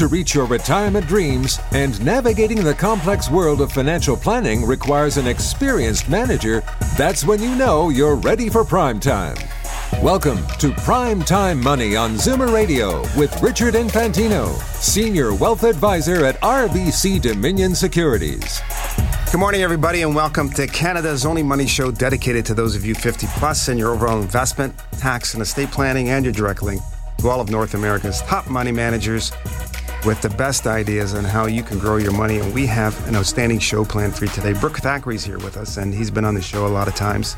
to reach your retirement dreams and navigating the complex world of financial planning requires an experienced manager, that's when you know you're ready for prime time. Welcome to Prime Time Money on Zoomer Radio with Richard Infantino, Senior Wealth Advisor at RBC Dominion Securities. Good morning, everybody, and welcome to Canada's only money show dedicated to those of you 50 and your overall investment, tax, and estate planning, and your direct link to all of North America's top money managers with the best ideas on how you can grow your money. And we have an outstanding show planned for you today. Brooke Thackray's here with us, and he's been on the show a lot of times.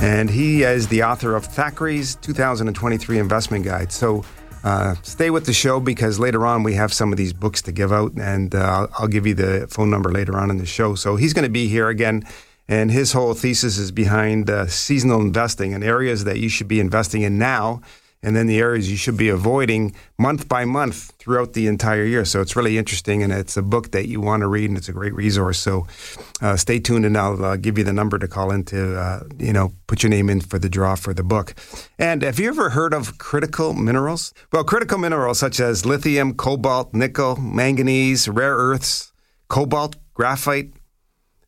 And he is the author of Thackray's 2023 Investment Guide. So uh, stay with the show because later on we have some of these books to give out, and uh, I'll, give you the phone number later on in the show. So he's going to be here again. And his whole thesis is behind uh, seasonal investing and areas that you should be investing in now and then the areas you should be avoiding month by month throughout the entire year. So it's really interesting, and it's a book that you want to read, and it's a great resource. So uh, stay tuned, and I'll uh, give you the number to call in to, uh, you know, put your name in for the draw for the book. And have you ever heard of critical minerals? Well, critical minerals such as lithium, cobalt, nickel, manganese, rare earths, cobalt, graphite,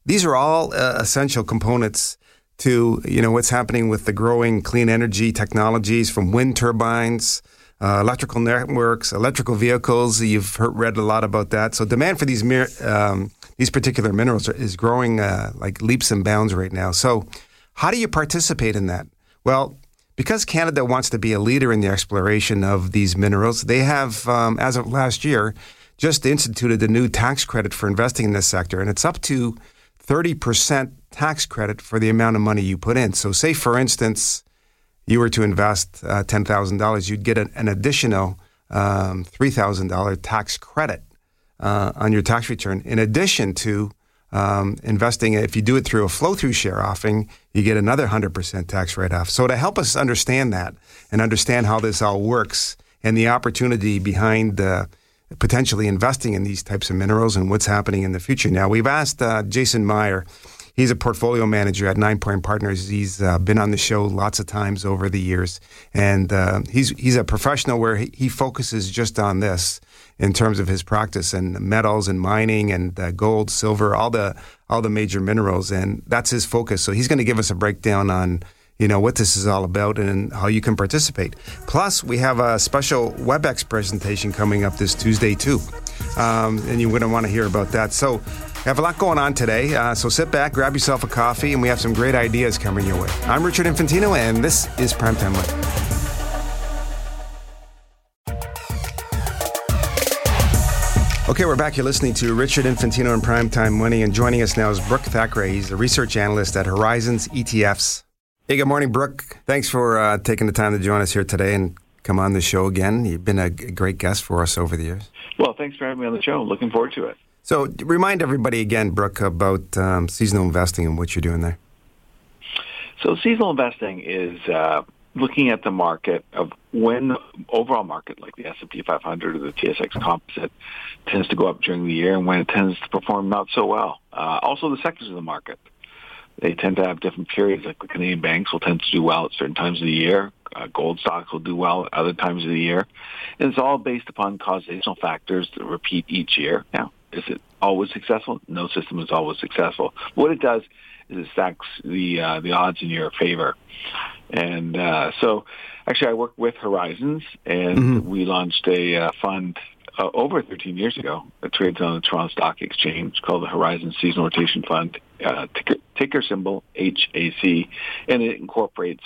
these are all uh, essential components to you know what's happening with the growing clean energy technologies from wind turbines, uh, electrical networks, electrical vehicles. You've heard, read a lot about that. So demand for these um, these particular minerals is growing uh, like leaps and bounds right now. So how do you participate in that? Well. Because Canada wants to be a leader in the exploration of these minerals, they have, um, as of last year, just instituted a new tax credit for investing in this sector, and it's up to 30% tax credit for the amount of money you put in. So, say for instance, you were to invest uh, $10,000, you'd get an, an additional um, $3,000 tax credit uh, on your tax return, in addition to um, investing. If you do it through a flow through share offering, you get another 100% tax write off. So, to help us understand that and understand how this all works and the opportunity behind uh, potentially investing in these types of minerals and what's happening in the future. Now, we've asked uh, Jason Meyer. He's a portfolio manager at Ninepoint Partners. He's uh, been on the show lots of times over the years, and uh, he's he's a professional where he, he, focuses just on this in terms of his practice and metals and mining and uh, gold, silver, all the all the major minerals, and that's his focus. So he's going to give us a breakdown on you know, what this is all about and how you can participate. Plus, we have a special WebEx presentation coming up this Tuesday, too. Um, and you're going to want to hear about that. So, we have a lot going on today. Uh, so, sit back, grab yourself a coffee, and we have some great ideas coming your way. I'm Richard Infantino, and this is Primetime Money. Okay, we're back. You're listening to Richard Infantino and Primetime Money, and joining us now is Brooke Thackray. He's a research analyst at Horizons ETFs. Hey, good morning, Brooke. Thanks for uh, taking the time to join us here today and come on the show again. You've been a great guest for us over the years. Well, thanks for having me on the show. Looking forward to it. So, remind everybody again, Brooke, about um, seasonal investing and what you're doing there. So, seasonal investing is uh, looking at the market of when the overall market, like the S&P 500 or the TSX Composite, tends to go up during the year, and when it tends to perform not so well. Uh, also, the sectors of the market they tend to have different periods. Like the Canadian banks will tend to do well at certain times of the year. Uh, gold stocks will do well at other times of the year. And it's all based upon causational factors that repeat each year. Now, is it always successful? No system is always successful. What it does is it stacks the uh, the odds in your favor. And uh, so, actually, I work with Horizons, and mm-hmm. we launched a uh, fund uh, over 13 years ago. It trades on the Toronto Stock Exchange called the Horizon Seasonal Rotation Fund, uh, ticker, ticker, symbol HAC, and it incorporates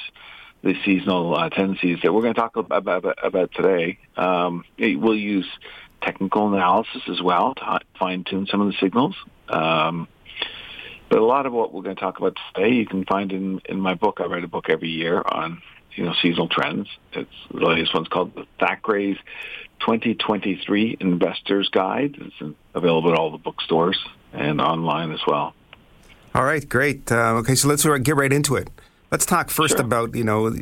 the seasonal uh, tendencies that we're going to talk about, about, about today. Um, it will use technical analysis as well to fine tune some of the signals. Um, but a lot of what we're going to talk about today, you can find in, in my book. I write a book every year on you know seasonal trends. It's the latest one's called the Thackray's 2023 Investors Guide. It's available at all the bookstores and online as well. All right, great. Uh, okay, so let's get right into it. Let's talk first Sure. about you know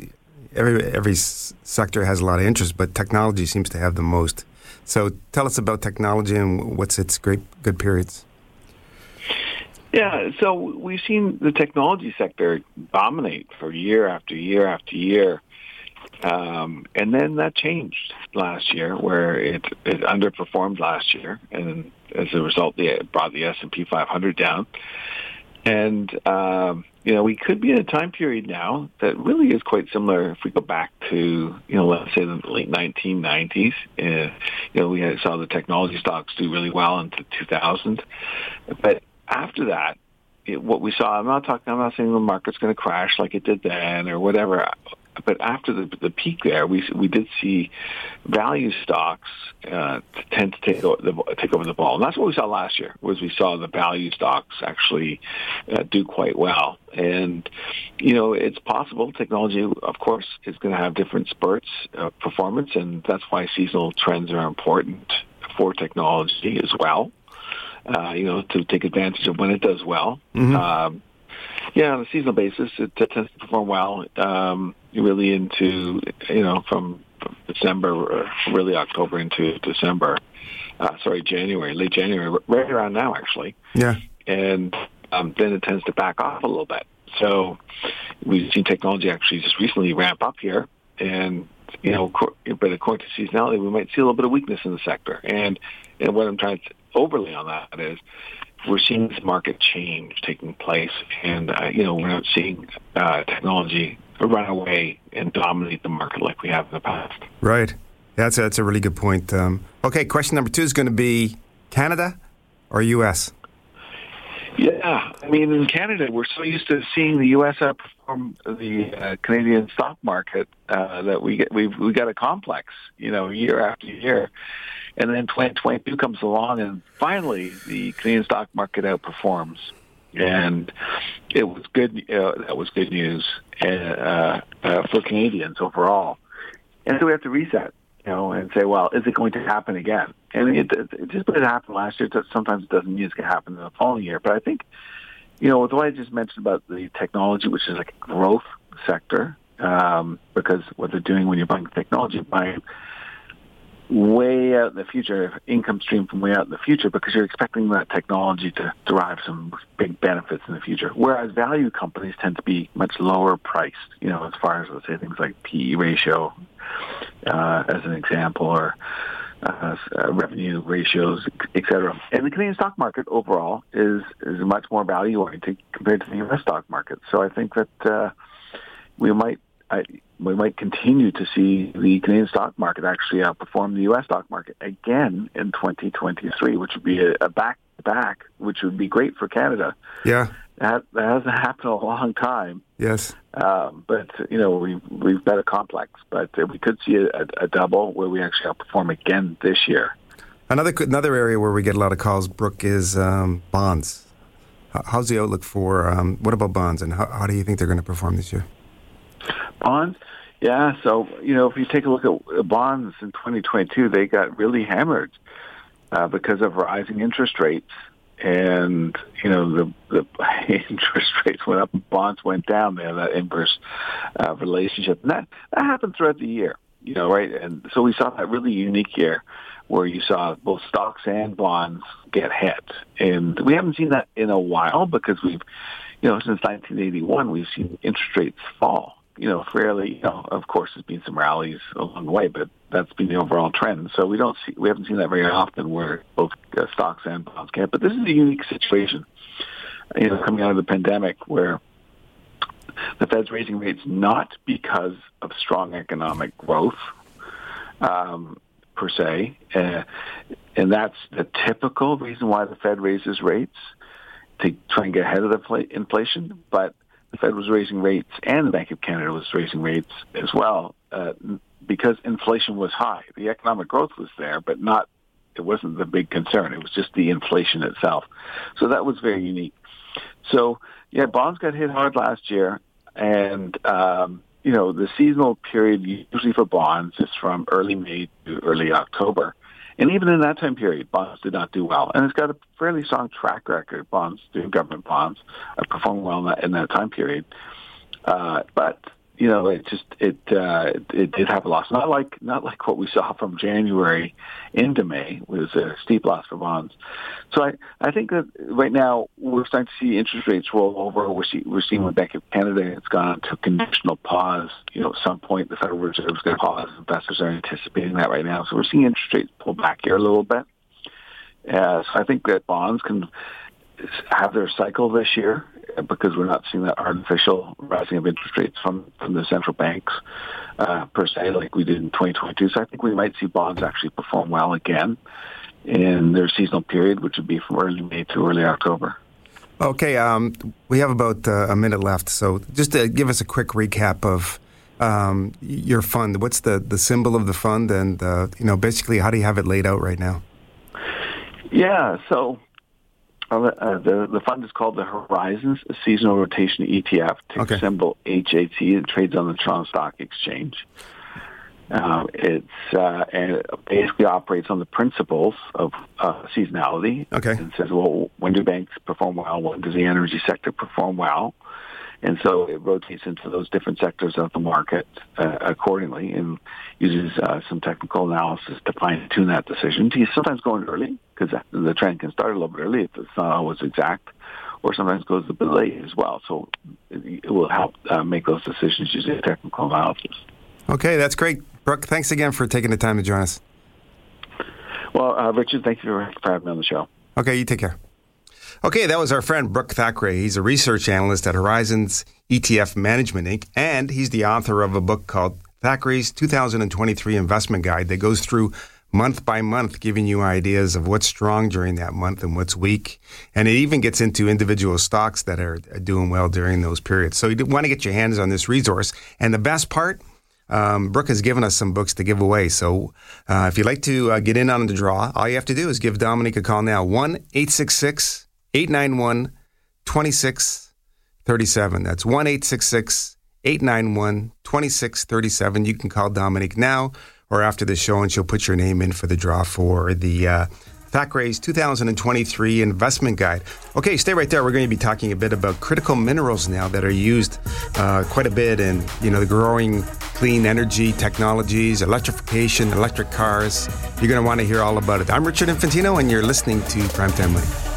every every sector has a lot of interest, but technology seems to have the most. So tell us about technology and what's its great good periods. Yeah, so we've seen the technology sector dominate for year after year after year. Um, and then that changed last year, where it, it underperformed last year, and as a result, it brought the S and P 500 down. And um, you know, we could be in a time period now that really is quite similar. If we go back to you know, let's say the late 1990s, uh, you know, we saw the technology stocks do really well into 2000, but after that, it, what we saw, I'm not talking, I'm not saying the market's going to crash like it did then or whatever, but after the, the peak there, we we did see value stocks uh, tend to take over, the, take over the ball, and that's what we saw last year. Was we saw the value stocks actually uh, do quite well, and you know it's possible. Technology, of course, is going to have different spurts of performance, and that's why seasonal trends are important for technology as well uh, you know, to take advantage of when it does well. Mm-hmm. Um, yeah, on a seasonal basis, it tends to perform well. Um, really into you know from December, or really October into December. Uh, sorry, January, late January, right around now actually, Yeah, and um, then it tends to back off a little bit. So we've seen technology actually just recently ramp up here, and you know, but according to seasonality, we might see a little bit of weakness in the sector. And and what I'm trying to overlay on that is we're seeing this market change taking place, and uh, you know, we're not seeing uh, technology run away and dominate the market like we have in the past. right. That's a, that's a really good point. Um, okay, question number two is going to be Canada or U.S. Yeah, I mean, in Canada, we're so used to seeing the U.S. outperform the uh, Canadian stock market uh, that we get we've we got a complex, you know, year after year, and then 2022 comes along, and finally the Canadian stock market outperforms, and it was good. Uh, that was good news uh, uh, for Canadians overall, and so we have to reset you know, and say, well, is it going to happen again? And it, it, it just because it happened last year, sometimes it doesn't mean it's going to happen in the following year. But I think, you know, with what I just mentioned about the technology, which is like a growth sector, um, because what they're doing when you're buying technology, buying way out in the future, income stream from way out in the future, because you're expecting that technology to derive some big benefits in the future. Whereas value companies tend to be much lower priced, you know, as far as let's say things like PE ratio, uh, as an example, or uh, uh, revenue ratios, et cetera. And the Canadian stock market overall is is much more value oriented compared to the U.S. stock market. So I think that uh, we might. I, we might continue to see the Canadian stock market actually outperform the U.S. stock market again in 2023, which would be a, a back to back, which would be great for Canada. Yeah. That, that hasn't happened in a long time. Yes. Um, but you know we've we've got a complex, but we could see a, a double where we actually outperform again this year. Another another area where we get a lot of calls, Brooke, is um, bonds. How's the outlook for um, what about bonds, and how, how do you think they're going to perform this year? Bonds, yeah. So you know, if you take a look at bonds in 2022, they got really hammered uh, because of rising interest rates, and you know the the interest rates went up, and bonds went down. They have that inverse uh, relationship, and that that happened throughout the year. You know, right? And so we saw that really unique year where you saw both stocks and bonds get hit, and we haven't seen that in a while because we've, you know, since 1981 we've seen interest rates fall you know, fairly, you know, of course, there's been some rallies along the way, but that's been the overall trend. So we don't see, we haven't seen that very often where both uh, stocks and bonds can. But this is a unique situation, you know, coming out of the pandemic where the Fed's raising rates not because of strong economic growth, um, per se, uh, and that's the typical reason why the Fed raises rates to try and get ahead of the inflation, but the Fed was raising rates and the Bank of Canada was raising rates as well uh, because inflation was high. The economic growth was there, but not it wasn't the big concern. It was just the inflation itself. So that was very unique. So yeah, bonds got hit hard last year, and um, you know the seasonal period usually for bonds is from early May to early October. And even in that time period, bonds did not do well. And it's got a fairly strong track record. Bonds, government bonds, performed well in that, in that time period. Uh, but you know, it just it, uh, it did have a loss. Not like not like what we saw from January into May was a steep loss for bonds. So I I think that right now we're starting to see interest rates roll over. We're see, we're seeing with Bank of Canada it's gone to conditional pause. You know, at some point the Federal Reserve is going to pause. Investors are anticipating that right now. So we're seeing interest rates pull back here a little bit. Uh, so I think that bonds can have their cycle this year because we're not seeing that artificial rising of interest rates from, from the central banks uh, per se like we did in 2022. So I think we might see bonds actually perform well again in their seasonal period, which would be from early May to early October. Okay, um, we have about uh, a minute left. So just to give us a quick recap of um, your fund. What's the, the symbol of the fund, and uh, you know basically how do you have it laid out right now? Yeah, so uh, the the fund is called the Horizons Seasonal Rotation ETF, ticker okay. symbol HAC. It trades on the Toronto Stock Exchange. Uh, it's uh, and it basically operates on the principles of uh, seasonality. Okay. And says, well, when do banks perform well? When does the energy sector perform well? And so it rotates into those different sectors of the market uh, accordingly and uses uh, some technical analysis to fine tune that decision. You sometimes going early because the trend can start a little bit early if it's not always exact, or sometimes goes a bit late as well. So it will help uh, make those decisions using technical analysis. Okay, that's great. Brooke, thanks again for taking the time to join us. Well, uh, Richard, thank you for having me on the show. Okay, you take care. Okay, that was our friend Brooke Thackray. He's a research analyst at Horizons ETF Management Inc., and he's the author of a book called Thackray's 2023 Investment Guide that goes through month by month, giving you ideas of what's strong during that month and what's weak. And it even gets into individual stocks that are doing well during those periods. So you want to get your hands on this resource. And the best part, um, Brooke has given us some books to give away. So uh, if you'd like to uh, get in on the draw, all you have to do is give Dominique a call now 1 866 891 2637. That's 1 866 891 2637. You can call Dominique now or after the show, and she'll put your name in for the draw for the uh, Thackray's 2023 Investment Guide. Okay, stay right there. We're going to be talking a bit about critical minerals now that are used uh, quite a bit in you know the growing clean energy technologies, electrification, electric cars. You're going to want to hear all about it. I'm Richard Infantino, and you're listening to Primetime Money.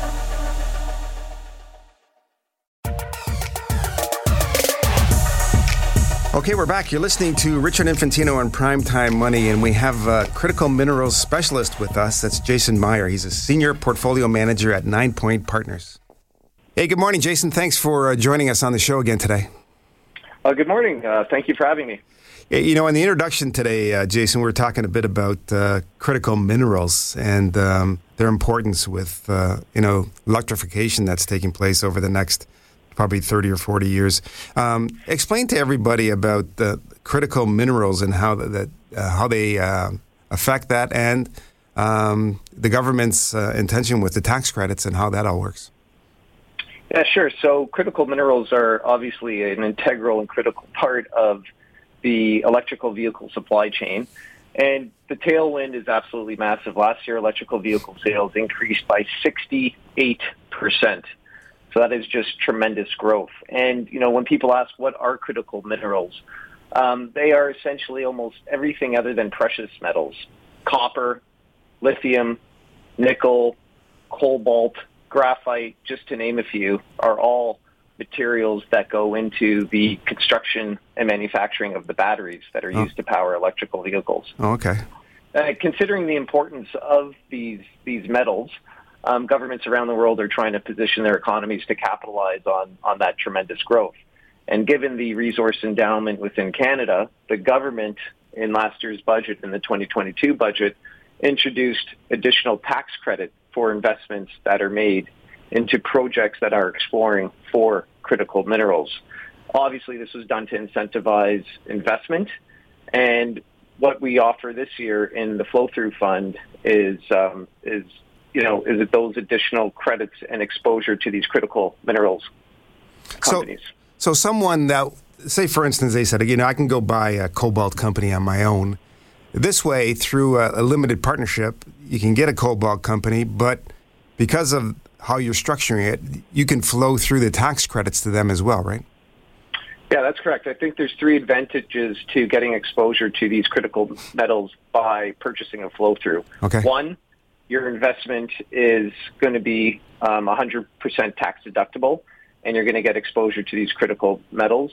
Okay, we're back. You're listening to Richard Infantino on Primetime Money, and we have a critical minerals specialist with us. That's Jason Meyer. He's a senior portfolio manager at Ninepoint Partners. Hey, good morning, Jason. Thanks for uh, joining us on the show again today. Uh, good morning. Uh, thank you for having me. You know, in the introduction today, uh, Jason, we are talking a bit about uh, critical minerals and um, their importance with, uh, you know, electrification that's taking place over the next probably 30 or 40 years. Um, explain to everybody about the critical minerals and how that uh, how they uh, affect that and um, the government's uh, intention with the tax credits and how that all works. Yeah, sure. So critical minerals are obviously an integral and critical part of the electrical vehicle supply chain. And the tailwind is absolutely massive. Last year, electrical vehicle sales increased by 68%. So that is just tremendous growth. And, you know, when people ask what are critical minerals, um, they are essentially almost everything other than precious metals. Copper, lithium, nickel, cobalt, graphite, just to name a few, are all materials that go into the construction and manufacturing of the batteries that are oh. used to power electrical vehicles. Oh, okay. Uh, considering the importance of these these metals, um, governments around the world are trying to position their economies to capitalize on, on that tremendous growth. And given the resource endowment within Canada, the government in last year's budget, in the 2022 budget, introduced additional tax credit for investments that are made into projects that are exploring for critical minerals. Obviously, this was done to incentivize investment. And what we offer this year in the flow through fund is um, is you know, is it those additional credits and exposure to these critical minerals companies? So, so someone that, say, for instance, they said, you know, I can go buy a cobalt company on my own. This way, through a, a limited partnership, you can get a cobalt company, but because of how you're structuring it, you can flow through the tax credits to them as well, right? Yeah, that's correct. I think there's three advantages to getting exposure to these critical metals by purchasing a flow through. Okay. One, your investment is going to be um, 100% tax deductible, and you're going to get exposure to these critical metals.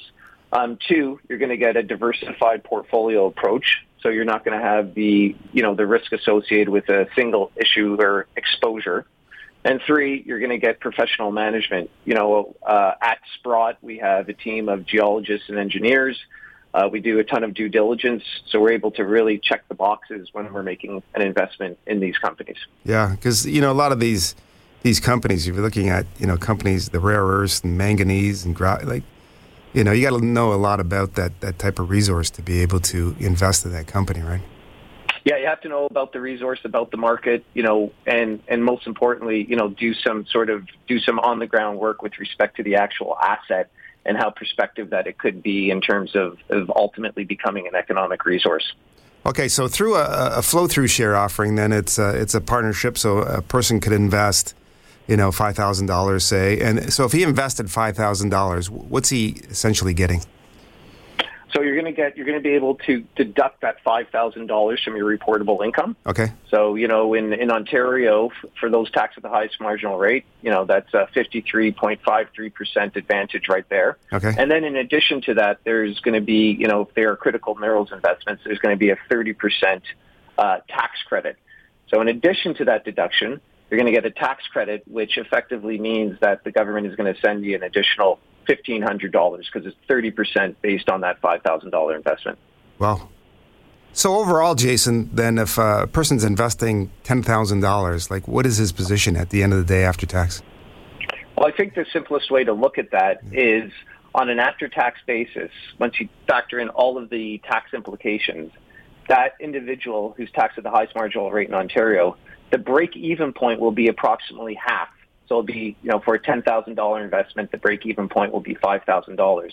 Um, two, you're going to get a diversified portfolio approach, so you're not going to have the you know the risk associated with a single issue or exposure. And three, you're going to get professional management. You know, uh, at Sprott, we have a team of geologists and engineers. Uh, we do a ton of due diligence, so we're able to really check the boxes when we're making an investment in these companies. Yeah, because you know a lot of these these companies, if you're looking at you know companies, the rare earths and manganese and gra- like, you know, you got to know a lot about that that type of resource to be able to invest in that company, right? Yeah, you have to know about the resource, about the market, you know, and and most importantly, you know, do some sort of do some on the ground work with respect to the actual asset and how prospective that it could be in terms of, of ultimately becoming an economic resource. Okay, so through a, a flow through share offering, then it's a, it's a partnership, so a person could invest, you know, five thousand dollars, say, and so if he invested five thousand dollars, what's he essentially getting? So you're going to get you're going to be able to deduct that five thousand dollars from your reportable income. Okay. So you know in in Ontario for those taxed at the highest marginal rate, you know that's a fifty three point five three percent advantage right there. Okay. And then in addition to that, there's going to be you know if they are critical minerals investments, there's going to be a thirty percent uh, tax credit. So in addition to that deduction, you're going to get a tax credit, which effectively means that the government is going to send you an additional fifteen hundred dollars because it's thirty percent based on that five thousand dollar investment. Well, so overall, Jason, then if a person's investing ten thousand dollars, like what is his position at the end of the day after tax? Well, I think the simplest way to look at that is on an after-tax basis. Once you factor in all of the tax implications, that individual who's taxed at the highest marginal rate in Ontario, the break-even point will be approximately half so it'll be, you know, for a $10,000 investment, the break-even point will be $5,000.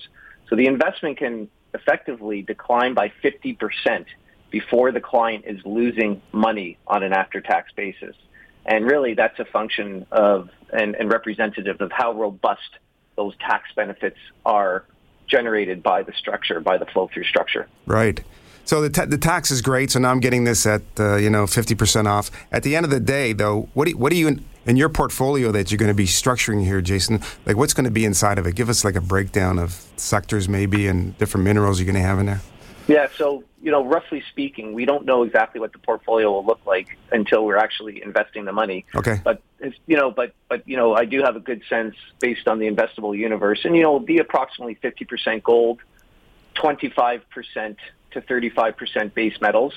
So the investment can effectively decline by 50% before the client is losing money on an after-tax basis. And really that's a function of and, and representative of how robust those tax benefits are generated by the structure, by the flow-through structure. Right. So the, ta- the tax is great. So now I'm getting this at uh, you know 50% off. At the end of the day, though, what do you, what do you in, in your portfolio that you're going to be structuring here, Jason? Like what's going to be inside of it? Give us like a breakdown of sectors maybe and different minerals you're going to have in there. Yeah. So you know, roughly speaking, we don't know exactly what the portfolio will look like until we're actually investing the money. Okay. But it's, you know, but but you know, I do have a good sense based on the investable universe, and you know, it'll be approximately 50% gold, 25% to 35% base metals,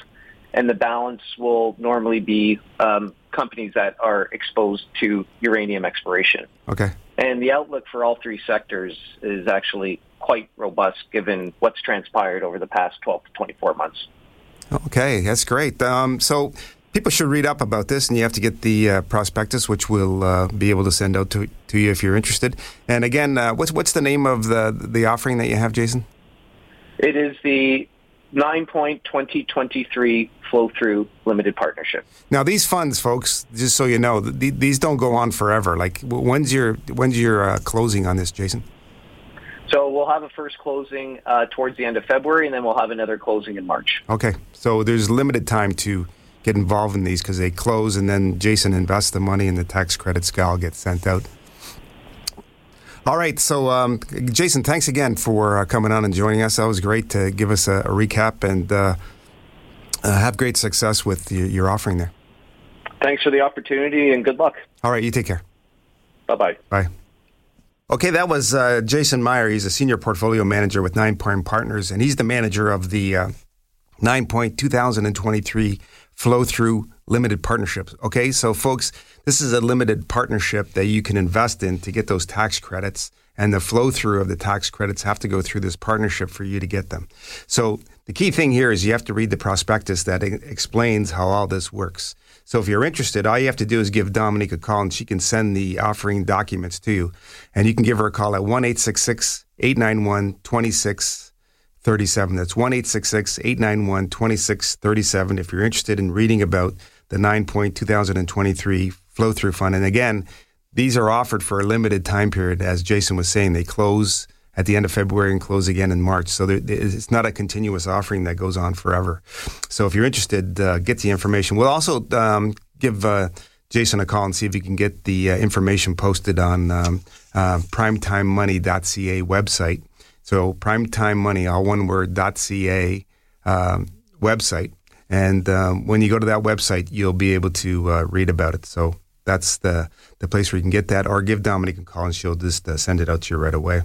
and the balance will normally be um, companies that are exposed to uranium exploration. Okay. And the outlook for all three sectors is actually quite robust given what's transpired over the past 12 to 24 months. Okay, that's great. Um, so people should read up about this, and you have to get the uh, prospectus, which we'll uh, be able to send out to, to you if you're interested. And again, uh, what's what's the name of the the offering that you have, Jason? It is the Ninepoint 2023 Flow Through Limited Partnership. Now, these funds, folks, just so you know, th- these don't go on forever. Like, when's your when's your uh, closing on this, Jason? So we'll have a first closing uh, towards the end of February, and then we'll have another closing in March. Okay, so there's limited time to get involved in these because they close, and then Jason invests the money, and the tax credits all get sent out. All right, so um, Jason, thanks again for uh, coming on and joining us. That was great to give us a, a recap and uh, uh, have great success with your, your offering there. Thanks for the opportunity, and good luck. All right, you take care. Bye bye. Bye. Okay, that was uh, Jason Meyer. He's a senior portfolio manager with Ninepoint Partners, and he's the manager of the uh, Ninepoint 2023 Flow Through Limited Partnerships. Okay, so folks, this is a limited partnership that you can invest in to get those tax credits, and the flow through of the tax credits have to go through this partnership for you to get them. So the key thing here is you have to read the prospectus that explains how all this works. So if you're interested, all you have to do is give Dominique a call and she can send the offering documents to you. And you can give her a call at 1 891 2637. That's 1 891 2637 if you're interested in reading about the Ninepoint 2023 flow through fund. And again, these are offered for a limited time period. As Jason was saying, they close at the end of February and close again in March. So there, it's not a continuous offering that goes on forever. So if you're interested, uh, get the information. We'll also um, give uh, Jason a call and see if he can get the uh, information posted on um, uh, primetimemoney.ca website. So primetimemoney, all one word, .ca um, website. And um, when you go to that website, you'll be able to uh, read about it. So that's the, the place where you can get that, or give Dominique a call and she'll just uh, send it out to you right away.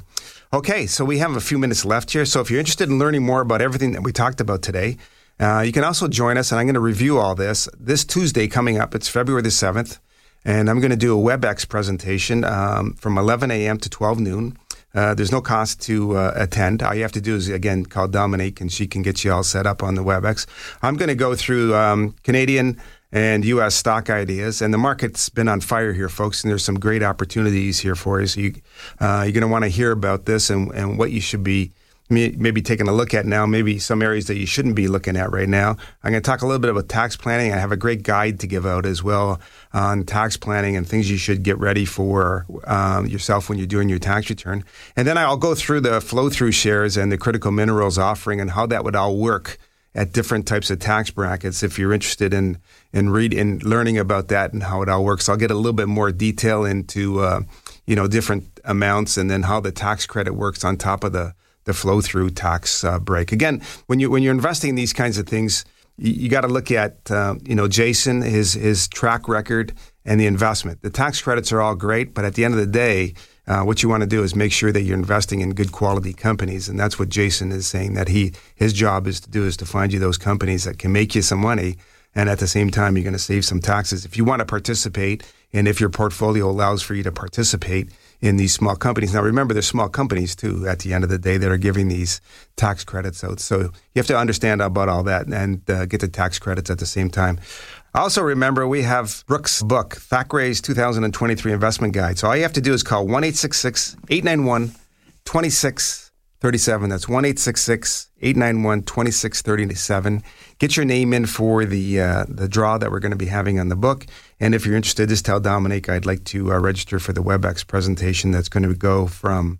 Okay, so we have a few minutes left here. So if you're interested in learning more about everything that we talked about today, uh, you can also join us, and I'm going to review all this this Tuesday coming up. It's February the 7th, and I'm going to do a WebEx presentation um, from 11 a.m. to 12 noon. Uh, there's no cost to uh, attend. All you have to do is, again, call Dominique, and she can get you all set up on the WebEx. I'm going to go through um, Canadian and U.S. stock ideas. And the market's been on fire here, folks, and there's some great opportunities here for you. So you, uh, you're going to want to hear about this and, and what you should be maybe taking a look at now, maybe some areas that you shouldn't be looking at right now. I'm going to talk a little bit about tax planning. I have a great guide to give out as well on tax planning and things you should get ready for um, yourself when you're doing your tax return. And then I'll go through the flow through shares and the critical minerals offering and how that would all work at different types of tax brackets. If you're interested in in read in learning about that and how it all works, I'll get a little bit more detail into uh, you know different amounts and then how the tax credit works on top of the the flow through tax uh, break. Again, when you when you're investing in these kinds of things, you, you got to look at uh, you know Jason his his track record and the investment. The tax credits are all great, but at the end of the day. Uh, what you want to do is make sure that you're investing in good quality companies, and that's what Jason is saying. That he his job is to do is to find you those companies that can make you some money, and at the same time you're going to save some taxes. If you want to participate, and if your portfolio allows for you to participate in these small companies. Now, remember, there's small companies too. At the end of the day, that are giving these tax credits out. So you have to understand about all that and uh, get the tax credits at the same time. Also, remember we have Brooks' book, Thackray's 2023 Investment Guide. So all you have to do is call 1 891 2637. That's 1 891 2637. Get your name in for the, uh, the draw that we're going to be having on the book. And if you're interested, just tell Dominique I'd like to uh, register for the WebEx presentation that's going to go from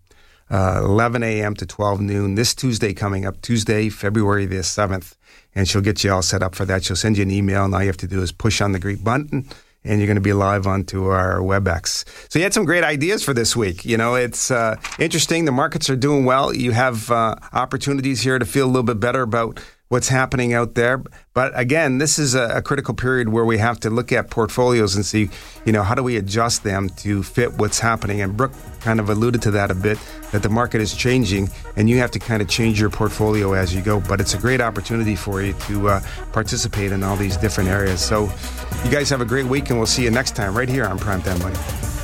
uh, 11 a.m. to 12 noon this Tuesday coming up, Tuesday, February the 7th. And she'll get you all set up for that. She'll send you an email, and all you have to do is push on the green button, and you're going to be live onto our WebEx. So you had some great ideas for this week. You know, it's uh, interesting. The markets are doing well. You have uh, opportunities here to feel a little bit better about what's happening out there. But again, this is a, a, critical period where we have to look at portfolios and see, you know, how do we adjust them to fit what's happening? And Brooke kind of alluded to that a bit, that the market is changing and you have to kind of change your portfolio as you go. But it's a great opportunity for you to uh, participate in all these different areas. So you guys have a great week and we'll see you next time right here on Primetime Money.